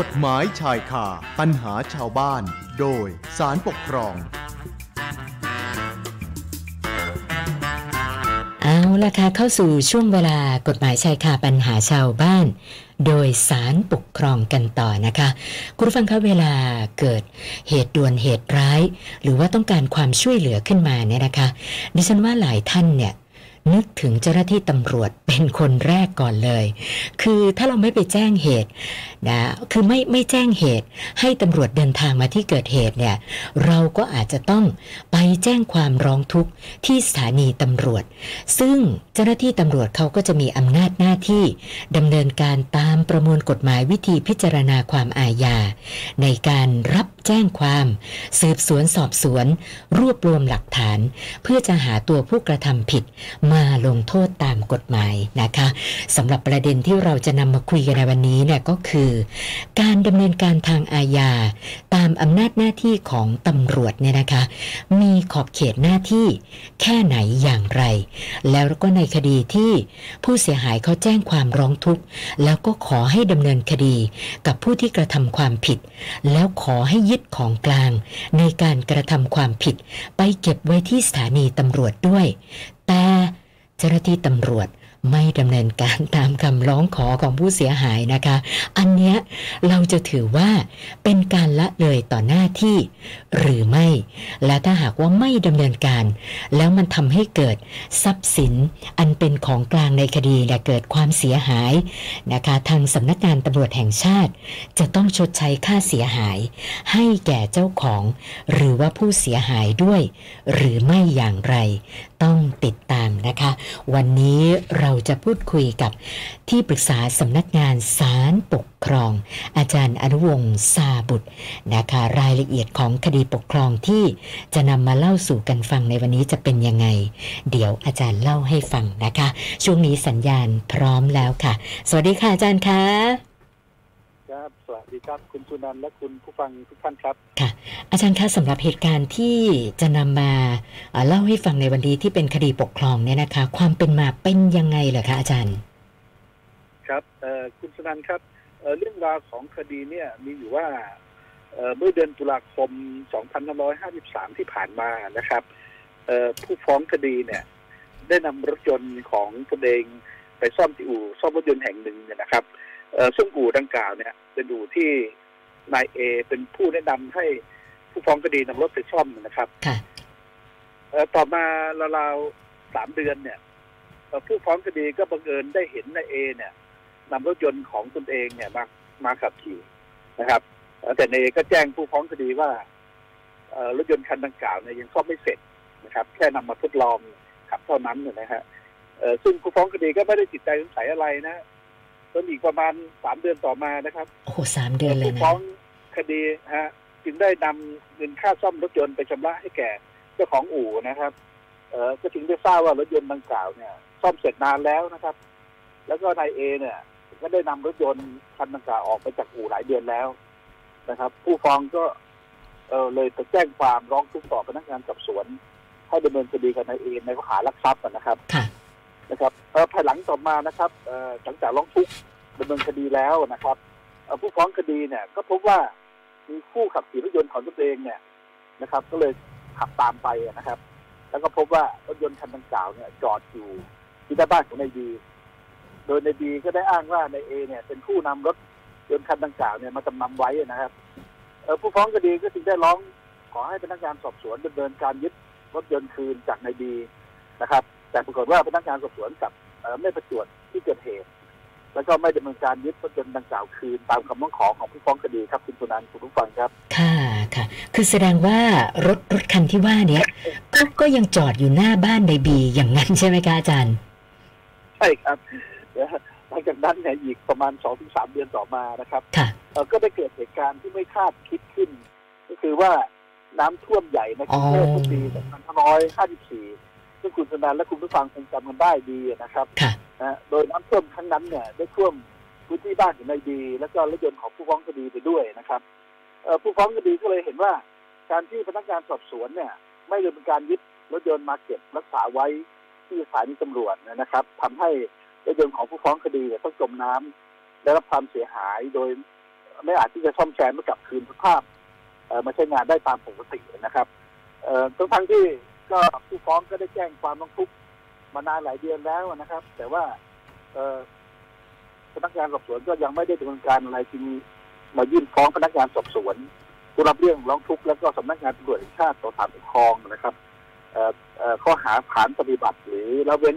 กฎหมายชายคาปัญหาชาวบ้าน โดยสารปกครอง เอาละค่ะเข้าสู่ช่วงเวลากฎหมายชายคาปัญหาชาวบ้าน โดยสารปกครองกันต่อนะคะ คุณผู้ฟังคะเวลาเกิดเหตุด่วนเหตุร้าย หรือว่าต้องการความช่วยเหลือขึ้นมาเนี่ยนะคะ ดิฉันว่าหลายท่านเนี่ย นึกถึงเจ้าหน้าที่ตำรวจเป็นคนแรกก่อนเลย คือถ้าเราไม่ไปแจ้งเหตุนะคือไม่ไม่แจ้งเหตุ ให้ตำรวจเดินทางมาที่เกิดเหตุเนี่ยเราก็อาจจะต้องไปแจ้งความร้องทุกข์ที่สถานีตำรวจ ซึ่งเจ้าหน้าที่ตำรวจเขาก็จะมีอำนาจหน้าที่ดำเนินการตามประมวลกฎหมายวิธีพิจารณาความอาญาในการรับ แจ้งความ สืบสวนสอบสวน รวบรวมหลักฐาน เพื่อจะหาตัวผู้กระทำผิด มาลงโทษตามกฎหมายนะคะสำหรับประเด็นที่เราจะนำมาคุยกันในวันนี้เนี่ยก็คือ การดำเนินการทางอาญาตามอำนาจหน้าที่ของตำรวจเนี่ยนะคะ มีขอบเขตหน้าที่แค่ไหนอย่างไร แล้วก็ในคดีที่ผู้เสียหายเขาแจ้งความร้องทุกข์แล้วก็ขอให้ดำเนินคดี กับผู้ที่กระทำความผิด แล้วขอให้ยดของกลาง ในการกระทำความผิด ไปเก็บไว้ที่สถานีตำรวจด้วย แต่เจ้าหน้าที่ตำรวจ ไม่ดำเนินการตามคำร้องขอของผู้เสียหายนะคะ อันเนี้ยเราจะถือว่าเป็นการละเลยต่อหน้าที่ หรือไม่ และถ้าหากว่าไม่ดำเนินการ แล้วมันทำให้เกิดทรัพย์สินอันเป็นของกลางในคดีและเกิดความเสียหายนะคะทางสำนักงานตำรวจแห่งชาติ จะต้องชดใช้ค่าเสียหาย ให้แก่เจ้าของ หรือว่าผู้เสียหายด้วย หรือไม่อย่างไร ต้องติดตามนะคะ วันนี้เราจะพูดคุยกับที่ปรึกษาสำนักงานศาลปกครอง อาจารย์อนุวงศ์ซาบุตรนะคะรายละเอียดของคดีปกครองที่จะนำมาเล่าสู่กันฟังในวันนี้จะเป็นยังไง เดี๋ยวอาจารย์เล่าให้ฟังนะคะ ช่วงนี้สัญญาณพร้อมแล้วค่ะ สวัสดีค่ะอาจารย์คะ ดีครับ คุณสุนันท์และคุณผู้ฟังทุกท่านครับ ค่ะ อาจารย์คะสำหรับเหตุการณ์ที่จะนำมาเอ่อเล่าให้ฟังในวันนี้ที่เป็นคดีปกครองเนี่ยนะคะ ความเป็นมาเป็นยังไงเหรอคะอาจารย์ ครับเอ่อคุณสุนันท์ครับเอ่อเรื่องราวของคดีเนี่ยมีอยู่ว่าเอ่อเมื่อเดือนตุลาคม 2553 ที่ผ่านมานะครับเอ่อผู้ฟ้องคดีเนี่ย ได้นำรถยนต์ของตนเองไปซ่อมที่อู่ซ่อมรถยนต์แห่งหนึ่งเนี่ยนะครับเอ่อ ซึ่งอู่ดังกล่าวเนี่ยเป็นอู่ที่นายเอเป็นผู้แนะนำให้ผู้ฟ้องคดีนำรถไปซ่อมนะครับค่ะเอ่อต่อมาราวๆสามเดือนเนี่ยเอ่อผู้ฟ้องคดีก็บังเอิญได้เห็นนายเอ เนี่ยนำรถยนต์ของตนเองเนี่ยมามาขับขี่นะครับเอ่อแต่นายเอก็แจ้งผู้ฟ้องคดีว่าเอ่อรถยนต์คันดังกล่าวเนี่ยยังซ่อมไม่เสร็จนะครับ แค่นำมาทดลองขับเท่านั้นเนี่ยนะฮะเอ่อซึ่งผู้ฟ้องคดีก็ไม่ได้ติดใจสงสัยอะไรนะ จนอีกประมาณสามเดือนต่อมานะครับ โอ้โหสามเดือนเลยผู้นะฟ้องคดีฮะจึงได้นำเงินค่าซ่อมรถยนต์ไปชำระให้แก่เจ้าของอู่นะครับ เออก็จึงได้ทราบว่ารถยนต์ดังกล่าวเนี่ย ซ่อมเสร็จนานแล้วนะครับ แล้วก็นายเอเนี่ยก็ได้นำรถยนต์คันดังกล่าวออกไปจากอู่หลายเดือนแล้วนะครับ ผู้ฟ้องก็เออเลยไปแจ้งความร้องทุกข์ต่อพนักงานสอบสวนให้ดำเนินคดีกับนายเอในข้อหารักทรัพย์นะครับค่ะ นะครับภายหลังต่อมานะครับหลังจากร้องทุกข์ดำเนินคดีแล้วนะครับผู้ฟ้องคดีเนี่ยก็พบว่ามีผู้ขับขี่รถยนต์ของตนเองเนี่ยนะครับ ก็เลยขับตามไปนะครับ แล้วก็พบว่ารถยนต์คันดังกล่าวเนี่ยจอดอยู่ที่หน้าบ้านของนายดีโดยนายดีก็ได้อ้างว่านายเอเนี่ยเป็นผู้นำรถยนต์คันดังกล่าวเนี่ยมาจำนำไว้นะครับผู้ฟ้องคดีก็จึงได้ร้องขอให้พนักงานสอบสวนดำเนินการยึดรถยนต์คืนจากนายดีนะครับ แต่ปรากฏว่าพนักงานสอบสวนกลับเอ่อไม่ประจวดที่เกิดเหตุ แล้วก็ไม่ดำเนินการยึดรถยนต์ดังกล่าวคืนตามคำร้องขอของผู้ฟ้องคดีครับคุณสุนันท์คุณผู้ฟังครับ ค่ะค่ะ คือแสดงว่ารถรถคันที่ว่าเนี้ยก็ก็ยังจอดอยู่หน้าบ้านในบีอย่างนั้นใช่ไหมคะอาจารย์ใช่ครับเดี๋ยวหลังจากนั้นเนี่ยอีกประมาณสองถึงสามเดือนต่อมานะครับค่ะเอ่อก็ได้เกิดเหตุการณ์ที่ไม่คาดคิดขึ้น ก็คือว่าน้ำท่วมใหญ่ในกรุงเทพเมื่อปี2554 ซึ่งคุณสุนันท์และคุณผู้ฟังคงจำกันได้ดีนะครับค่ะนะฮะโดยน้ำท่วมครั้งนั้นเนี่ยได้ท่วมพื้นที่บ้านของนายดี แล้วก็รถยนต์ของผู้ฟ้องคดีไปด้วยนะครับเอ่อผู้ฟ้องคดีก็เลยเห็นว่า การที่พนักงานสอบสวนเนี่ย ไม่ดำเนินการยึดรถยนต์มาเก็บรักษาไว้ที่สถานีตำรวจนะครับทำให้รถยนต์ของผู้ฟ้องคดีเนี่ยต้องจมน้ำได้รับความเสียหายโดยไม่อาจที่จะซ่อมแซมไม่กลับคืนสภาพเอ่อมาใช้งานได้ตามปกตินะครับเอ่อทั้งทั้งที่ ก็ผู้ฟ้องก็ได้แจ้งความร้องทุกข์มานานหลายเดือนแล้วนะครับ แต่ว่าเอพนักงานสอบสวนก็ยังไม่ได้ดำเนินการอะไรจึงมายื่นฟ้องพนักงานสอบสวนผู้รับเรื่องร้องทุกข์แล้วก็สำนักงานตำรวจแห่งชาติต่อศาลปกครองนะครับเอ่อออข้อหาฐานปฏิบัติ หรือละเว้น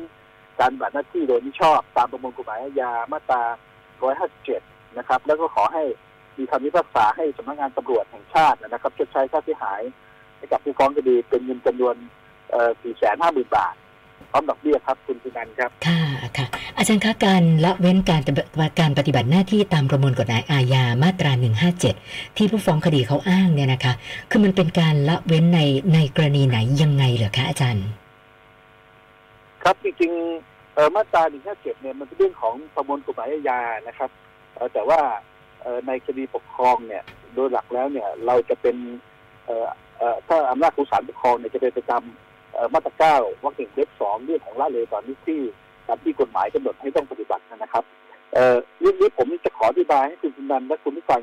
การปฏิบัติหน้าที่โดยมิชอบตามประมวลกฎหมายอาญามาตรา 157 นะครับ แล้วก็ขอให้มีคำพิพากษาให้สำนักงานตำรวจแห่งชาตินะครับชดใช้ค่าเสียหาย ให้กับผู้ฟ้องคดีเป็นเงินจำนวนเอ่อ450,000บาทพร้อมดอกเบี้ยครับคุณสุนันท์ครับ ค่ะค่ะ อาจารย์คะการละเว้นการการปฏิบัติหน้าที่ตามประมวลกฎหมายอาญามาตรา 157 ที่ผู้ฟ้องคดีเขาอ้างเนี่ยนะคะ คือมันเป็นการละเว้นในในกรณีไหนยังไงเหรอคะอาจารย์ ครับจริงๆเอ่อมาตรา 157 เนี่ยมันเป็นเรื่องของประมวลกฎหมายอาญานะครับเอ่อแต่ว่าเอ่อในคดีปกครองเนี่ยโดยหลักแล้วเนี่ยเราจะเป็นเอ่อเอ่อ ถ้าอำนาจของศาลปกครองเนี่ยจะเป็นประจำมาตราเก้าวรรคหนึ่งเล็บสองเรื่องของละเลยตอหน้าที่ตามที่กฎหมายกำหนดให้ต้องปฏิบัตินะครับเรื่องนี้ผมจะขออธิบายให้คุณสุนันและคุณผู้ฟัง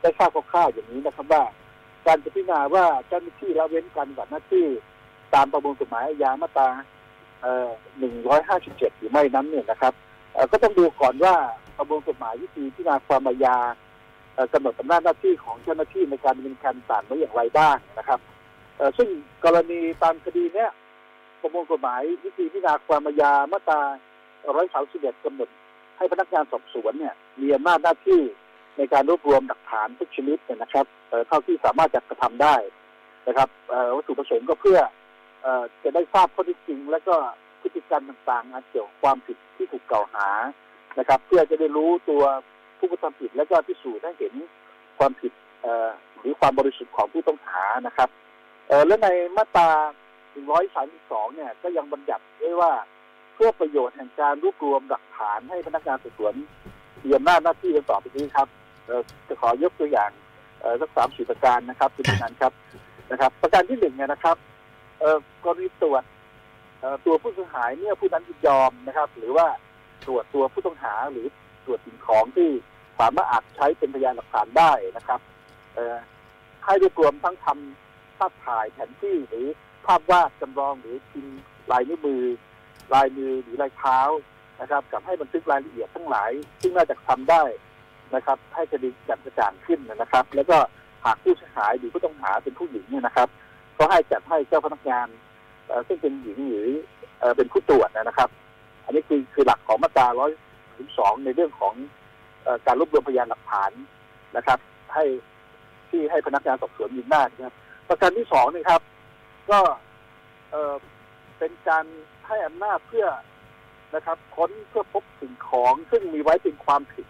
ได้ทราบคร่าวๆอย่างนี้นะครับว่า การพิจารณาว่าเจ้าหน้าที่ละเว้นการปฏิบัติหน้าที่ตามประมวลกฎหมายอาญามาตราเอ่อ157 หรือไม่นั้นเนี่ยนะครับก็ต้องดูก่อนว่าประมวลกฎหมายวิธีพิจารณาความอาญา กำหนดอำนาจหน้าที่ของเจ้าหน้าที่ในการดำเนินการต่างไว้อย่างไรบ้างนะครับซึ่งกรณีตามคดีเนี้ยประมวลกฎหมายวิธีพิจารณาความอาญามาตรา131กำหนดให้พนักงานสอบสวนเนี่ยมีอำนาจหน้าที่ในการรวบรวมหลักฐานทุกชนิดเนี่ยนะครับเอ่อเท่าที่สามารถจะกระทำได้นะครับวัตถุประสงค์ก็เพื่อเอ่อจะได้ทราบข้อเท็จจริง และก็พฤติกรรมต่างๆเกี่ยวกับความผิดที่ถูกกล่าวหานะครับ เพื่อจะได้รู้ตัวผ ผู้กระทำผิดและก็พิสูจน์ให้เห็นความผิดหรือความบริสุทธิ์ของผู้ต้องหานะครับเออและในมาตรา 132 เนี่ยก็ยังบัญญัติไว้ว่าเพื่อประโยชน์แห่งการรวบรวมหลักฐานให้พนักงานสอบสวนมีอำนาจหน้าที่ดังต่อไปนี้ครับเออจะขอยกตัวอย่างเออสักสามสี่ประการนะครับคุณนันครับนะครับ ประการที่หนึ่งเนี่ยนะครับเอ่อกรณีตรวจเอ่อตัวผู้เสียหายเมื่อผู้นั้นยินยอมนะครับ หรือว่าตรวจตัวผู้ต้องหาหรือ ตรวจสิ่งของที่สามารถอาจใช้เป็นพยานหลักฐานได้นะครับให้รวบรวมทั้งทำภาพถ่ายแผนที่หรือภาพวาดจำลองหรือพิมพ์ลายนิ้วมือ ลายมือหรือลายเท้านะครับ กับให้บันทึกรายละเอียดทั้งหลาย ซึ่งน่าจะทำได้นะครับ ให้คดีจัดกระจ่างขึ้นนะครับ แล้วก็หากผู้เสียหายหรือผู้ต้องหาเป็นผู้หญิงเนี่ยนะครับ ก็ให้จัดให้เจ้าพนักงานซึ่งเป็นหญิงหรือเอ่อเป็นผู้ตรวจนะครับ อันนี้คือคือหลักของมาตรา 112ในเรื่องของอการรวบรวมพยานหลักฐานนะครับ ให้ที่ให้พนักงานสอบสวนมีอำนานะครับ ประการที่สองนี่ครับ ก็เเป็นการให้อำนาจเพื่อนะครับ ค้นเพื่อพบสิ่งของซึ่งมีไว้เป็นความผิด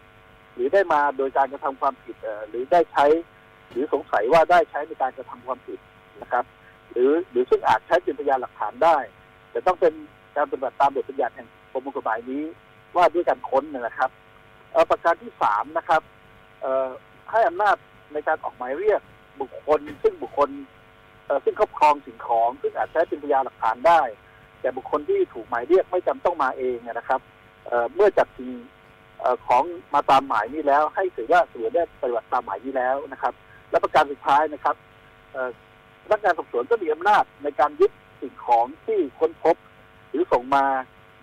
หรือได้มาโดยการกระทำความผิดหรือได้ใช้ หรือสงสัยว่าได้ใช้ในการกระทำความผิดนะครับ หรือหรือซึ่งอาจใช้เป็นพยานหลักฐานได้ แต่ต้องเป็นการปฏิบัติตามบทบัญญัติแห่งประมวลกฎหมายนี้ ว่าด้วยการค้นนะครับประการที่สามนะครับให้อำนาจในการออกหมายเรียกบุคคล ซึ่งบุคคลซึ่งครอบครองสิ่งของ ซึ่งอาจใช้เป็นพยานหลักฐานได้ แต่บุคคลที่ถูกหมายเรียกไม่จำต้องมาเองนะครับเมื่อจัดสิ่งของมาตามหมายนี้แล้ว ให้ถือว่าถือได้ปฏิบัติตามหมายนี้แล้วนะครับ และประการสุดท้ายนะครับพนักงานสอบสวนก็มีอำนาจในการยึดสิ่งของที่ค้นพบ หรือส่งมา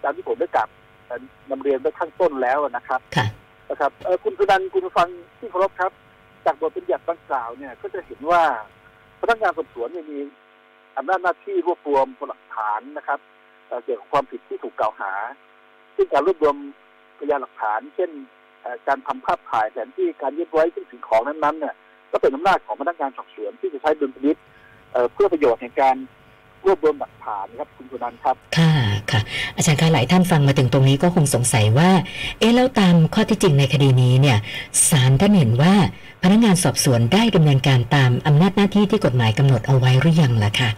ตามที่ผมได้กลับเอ่อ นำเรียนไว้ข้างต้นแล้วนะครับค่ะนะครับเอ่อคุณสุนันท์คุณผู้ฟังที่เคารพครับ จากบทบัญญัติดังกล่าวเนี่ย ก็จะเห็นว่าพนักงานสอบสวนเนี่ยมีอำนาจหน้าที่รวบรวมหลักฐานนะครับเอ่อเกี่ยวกับความผิดที่ถูกกล่าวหา ซึ่งการรวบรวมพยานหลักฐาน เช่นเอ่อการทำภาพถ่ายแผนที่การยึดไว้ซึ่งสิ่งของนั้นๆเนี่ยก็เป็นอำนาจของพนักงานสอบสวนที่จะใช้ดุลพินิจเอ่อเพื่อประโยชน์แห่งการรวบรวมหลักฐานครับคุณสุนันท์ครับ ค่ะ อาจารย์คะหลายท่านฟังมาถึงตรงนี้ก็คงสงสัยว่า เอ๊ะแล้วตามข้อที่จริงในคดีนี้เนี่ยศาลท่านเห็นว่าพนักงานสอบสวนได้ดำเนินการตามอำนาจหน้าที่ที่กฎหมายกำหนดเอาไว้หรือยังล่ะคะ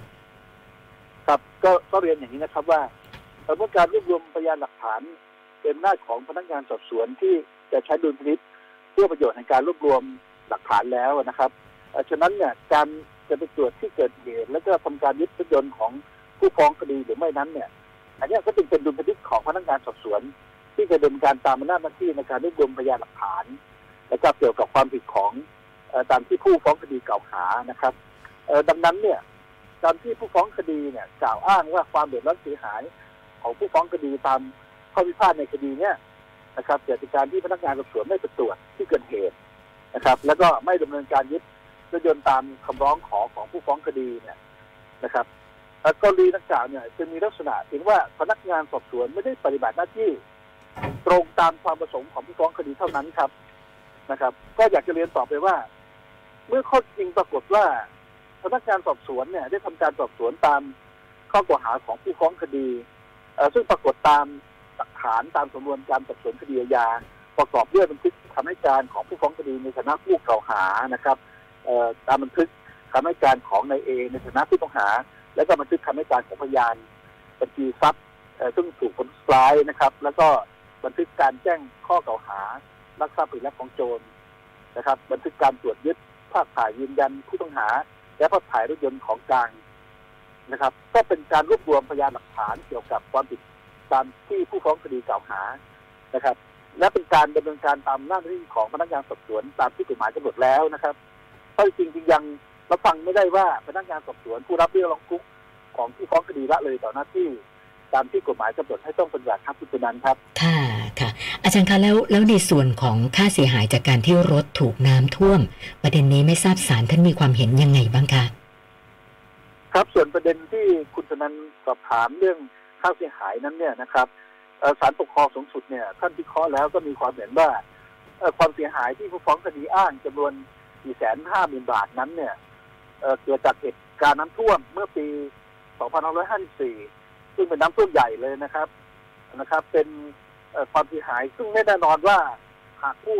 ครับก็ก็เรียนอย่างนี้นะครับว่าเอ่อเมื่อการรวบรวมพยานหลักฐานเป็นอำนาของพนักงานสอบสวนที่จะใช้ดุลพินิจเพื่อประโยชน์ในการรวบรวมหลักฐานแล้วนะครับฉะนั้นเนี่ยการจะไปตรวจที่เกิดเหตุ แล้วก็ทำการยึดรถยนต์ของผู้ฟ้องคดีหรือไม่นั้นเนี่ย อันนี้ก็จึงเป็นดุลพินิจของพนักงานสอบสวน ที่จะดำเนินการตามอำนาจหน้าที่ในการรวบรวมพยานหลักฐาน แล้วก็เกี่ยวกับความผิดของตามที่ผู้ฟ้องคดีกล่าวหานะครับดังนั้นเนี่ยการที่ผู้ฟ้องคดีเนี่ยกล่าวอ้างว่าความเดือดร้อนเสียหาย ของผู้ฟ้องคดีตามข้อพิพาทในคดีเนี่ยนะครับเกิดจากการที่พนักงานสอบสวนไม่ไปตรวจที่เกิดเหตุนะครับ แล้วก็ไม่ดำเนินการยึดรถยนต์ตามคำร้องขอของผู้ฟ้องคดีเนี่ยนะครับ กรณีดังกล่าวเนี่ยจะมีลักษณะถึงว่าพนักงานสอบสวนไม่ได้ปฏิบัติหน้าที่ ตรงตามความประสงค์ของผู้ฟ้องคดีเท่านั้นครับนะครับ ก็อยากจะเรียนต่อไปว่า เมื่อข้อจริงปรากฏว่า พนักงานสอบสวนเนี่ย ได้ทำการสอบสวนตามข้อกล่าวหาของผู้ฟ้องคดีซึ่งปรากฏตามหลักฐานตามสำนวนการสอบสวนคดีอาญาประกอบด้วยบันทึกคำให้การของผู้ฟ้องคดีในฐานะผู้กล่าวหานะครับตามบันทึกคำให้การของนายเอในฐานะผู้ต้องหา และก็บันทึกคำให้การของพยานบัญชีทรัพย์ซึ่งถูกคนร้ายนะครับ แล้วก็บันทึกการแจ้งข้อกล่าวหาลักทรัพย์หรือลักของโจรนะครับ บันทึกการตรวจยึดภาพถ่ายยืนยันผู้ต้องหา และภาพถ่ายรถยนต์ของกลางนะครับ ก็เป็นการรวบรวมพยานหลักฐานเกี่ยวกับความผิดตามที่ผู้ฟ้องคดีกล่าวหานะครับ และเป็นการดำเนินการตามหน้าที่ของพนักงานสอบสวนตามที่กฎหมายกำหนดแล้วนะครับเพราะจริงๆยัง รับฟังไม่ได้ว่าพนักงานสอบสวนผู้รับเรื่องร้องทุกข์ของผู้ฟ้องคดีละเลยต่อหน้าที่ตามที่กฎหมายกำหนดให้ต้องปฏิบัติครับคุณสุนันท์ครับ ค่ะค่ะ อาจารย์คะแล้วแล้วในส่วนของค่าเสียหายจากการที่รถถูกน้ำท่วม ประเด็นนี้ไม่ทราบสารท่านมีความเห็นยังไงบ้างคะครับส่วนประเด็นที่คุณสนันสอบถามเรื่องค่าเสียหายนั้นเนี่ยนะครับเอ่อศาลปกครองสูงสุดเนี่ยท่านวิเคราะห์แล้วก็มีความเห็นว่าเอ่อความเสียหายที่ผู้ฟ้องคดีอ้างจำนวน450,000บาทนั้นเนี่ย เกิดจากเหตุการณ์น้ำท่วมเมื่อปี 2554 ซึ่งเป็นน้ำท่วมใหญ่เลยนะครับนะครับ เป็นความเสียหายซึ่งไม่แน่นอนว่าหากผู้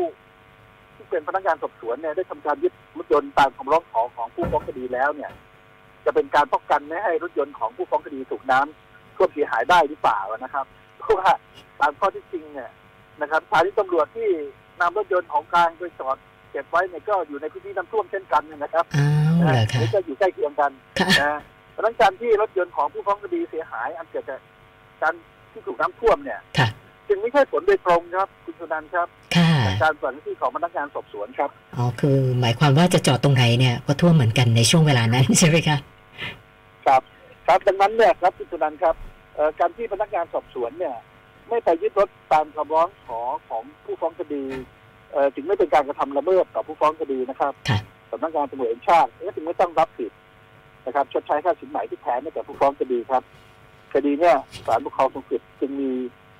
ที่เป็นพนักงานสอบสวนเนี่ยได้ทำการยึดรถยนต์ตามคำร้องขอของผู้ฟ้องคดีแล้วเนี่ย จะเป็นการป้องกันไม่ให้รถยนต์ของผู้ฟ้องคดีถูกน้ำท่วมเสียหายได้หรือเปล่านะครับเพราะว่าตามข้อที่จริงเนี่ยนะครับสถานีตำรวจที่นำรถยนต์ของกลางไปจอด เก็บไว้เนี่ยก็อยู่ในพื้นที่น้ำท่วมเช่นกันเนี่ยนะครับอ้าวเหรอคะนี่ก็อยู่ใกล้เคียงกันค่ะนะเพราะฉะนั้นการที่รถยนต์ของผู้ฟ้องคดีเสียหาย อันเกิดจากการที่ถูกน้ำท่วมเนี่ยค่ะจึงไม่ใช่ผลโดยตรงครับ คุณสุนันท์ครับค่ะจากการปฏิบัติหน้าที่ของพนักงานสอบสวนครับอ๋อคือ หมายความว่าจะจอดตรงไหนเนี่ยก็ท่วมเหมือนกันในช่วงเวลานั้นใช่ไหมคะครับ ครับดังนั้นเนี่ยครับคุณสุนันท์ครับเอ่อการที่พนักงานสอบสวนเนี่ย ไม่ไปยึดรถตามคำร้องขอของผู้ฟ้องคดีเอ่อ จึงไม่เป็นการกระทำละเมิดต่อผู้ฟ้องคดีนะครับค่ะสำนักงานตำรวจแห่งชาติก็จึงไม่ต้องรับผิดนะครับชดใช้ค่าสินไหมที่แท้ให้แก่ผู้ฟ้องคดีครับ คดีเนี่ยศาลปกครองสูงสุดจึงมี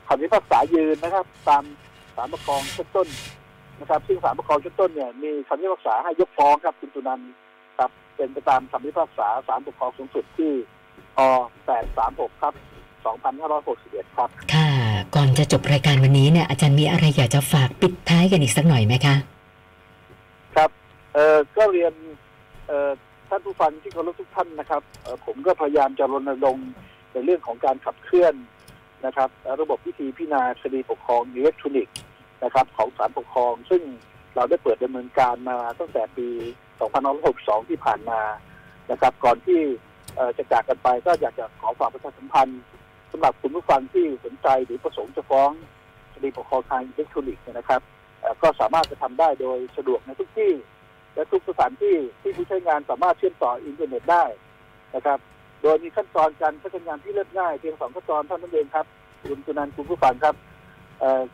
คำพิพากษายืนนะครับ ตามศาลปกครองชั้นต้นนะครับ ซึ่งศาลปกครองชั้นต้นเนี่ยมีคำพิพากษาให้ยกฟ้องครับคุณสุนันท์ครับ เป็นไปตามคำพิพากษาศาลปกครองสูงสุดที่อ836 ครับ 2561 ครับ ค่ะ ก่อนจะจบรายการวันนี้เนี่ยอาจารย์มีอะไรอยากจะฝากปิดท้ายกันอีกสักหน่อยไหมคะ ครับเอ่อก็เรียนเอ่อท่านผู้ฟังที่เคารพทุกท่านนะครับ ผมก็พยายามจะรณรงค์ในเรื่องของการขับเคลื่อนนะครับ ระบบวิธีพิจารณาคดีปกครองอิเล็กทรอนิกส์นะครับของศาลปกครอง ซึ่งเราได้เปิดดำเนินการมาตั้งแต่ปี 2562 ที่ผ่านมานะครับ ก่อนที่จะจากกันไปก็อยากจะขอฝากประชาสัมพันธ์ สำหรับคุณผู้ฟังที่สนใจหรือประสงค์จะฟ้องคดีปกครองทางอิเล็กทรอนิกส์เนี่ยนะครับก็สามารถจะทำได้โดยสะดวกในทุกที่ และทุกสถานที่ที่ผู้ใช้งานสามารถเชื่อมต่ออินเทอร์เน็ตได้นะครับ โดยมีขั้นตอนการใช้งานที่เรียบง่ายเพียงสองขั้นตอนเท่านั้นเองครับคุณสุนันท์คุณผู้ฟังครับ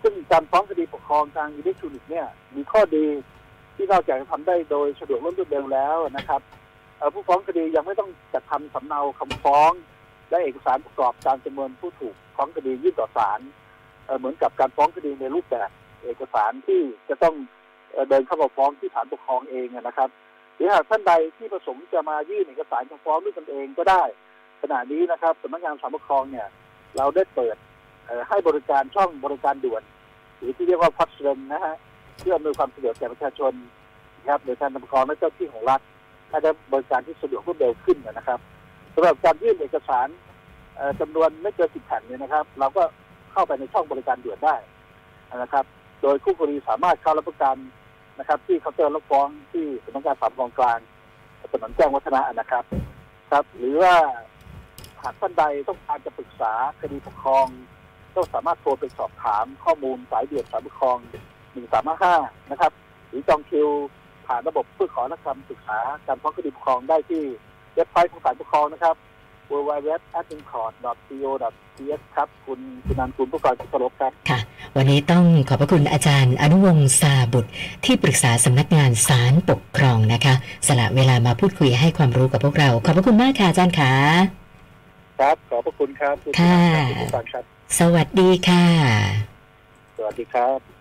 ซึ่งการฟ้องคดีปกครองทางอิเล็กทรอนิกส์เนี่ยมีข้อดีที่นอกจากจะทำได้โดยสะดวกรวดเร็วแล้วนะครับผู้ฟ้องคดียังไม่ต้องจัดทำสำเนาคำฟ้อง และเอกสารประกอบการจำนวนผู้ถูกฟ้องคดียื่นต่อศาลเเหมือนกับการฟ้องคดีในรูปแบบเอกสารที่จะต้องเอเดินเข้ามาฟ้องที่ศาลปกครองเองนะครับ หรือหากท่านใดที่ประสงค์จะมายื่นเอกสารคำฟ้องด้วยตนเองก็ได้ ขณะนี้นะครับสำนักงานศาลปกครองเนี่ย เราได้เปิดให้บริการช่องบริการด่วน หรือที่เรียกว่าพัสเรนนะฮะเพื่ออำนวยความสะดวกแก่ประชาชนนะครับโดยการปกครองและเจ้าที่ของรัฐให้ได้บริการที่สะดวกรวดเร็วขึ้นนะครับ สำหรับการยื่นเอกสารเอ่อจำนวนไม่เกินสิบแผ่นเนี่ยนะครับ เราก็เข้าไปในช่องบริการด่วนได้นะครับ โดยคู่กรณีสามารถเข้ารับประกันนะครับ ที่เคาน์เตอร์รับฟ้องที่สำนักงานศาลปกองกลางถนนแจ้งวัฒนะนะครับ ครับ หรือว่าหากท่านใดต้องการจะปรึกษาคดีปกครอง ก็สามารถโทรไปสอบถามข้อมูลสายเด่วนสายปกครอง 1355 นะครับ หรือจองคิวผ่านระบบเพื่อขอนักคำศึกษาการฟ้องคดีปกครองได้ที่ เว็บไซต์ของศาลปกครองนะครับ w w w a d m i n c o u r t c o t h ครับ คุณคุณนันท์คุณผู้กองสุขรบครับ ค่ะ วันนี้ต้องขอบพระคุณอาจารย์ อนุวงศ์สาบุตร ที่ปรึกษาสำนักงานศาลปกครองนะคะ สละเวลามาพูดคุยให้ความรู้กับพวกเรา ขอบพระคุณมากค่ะอาจารย์ค่ะ ครับ ขอบพระคุณครับคุณค่ะคุณผู้ฟังครับสวัสดีค่ะ สวัสดีครับ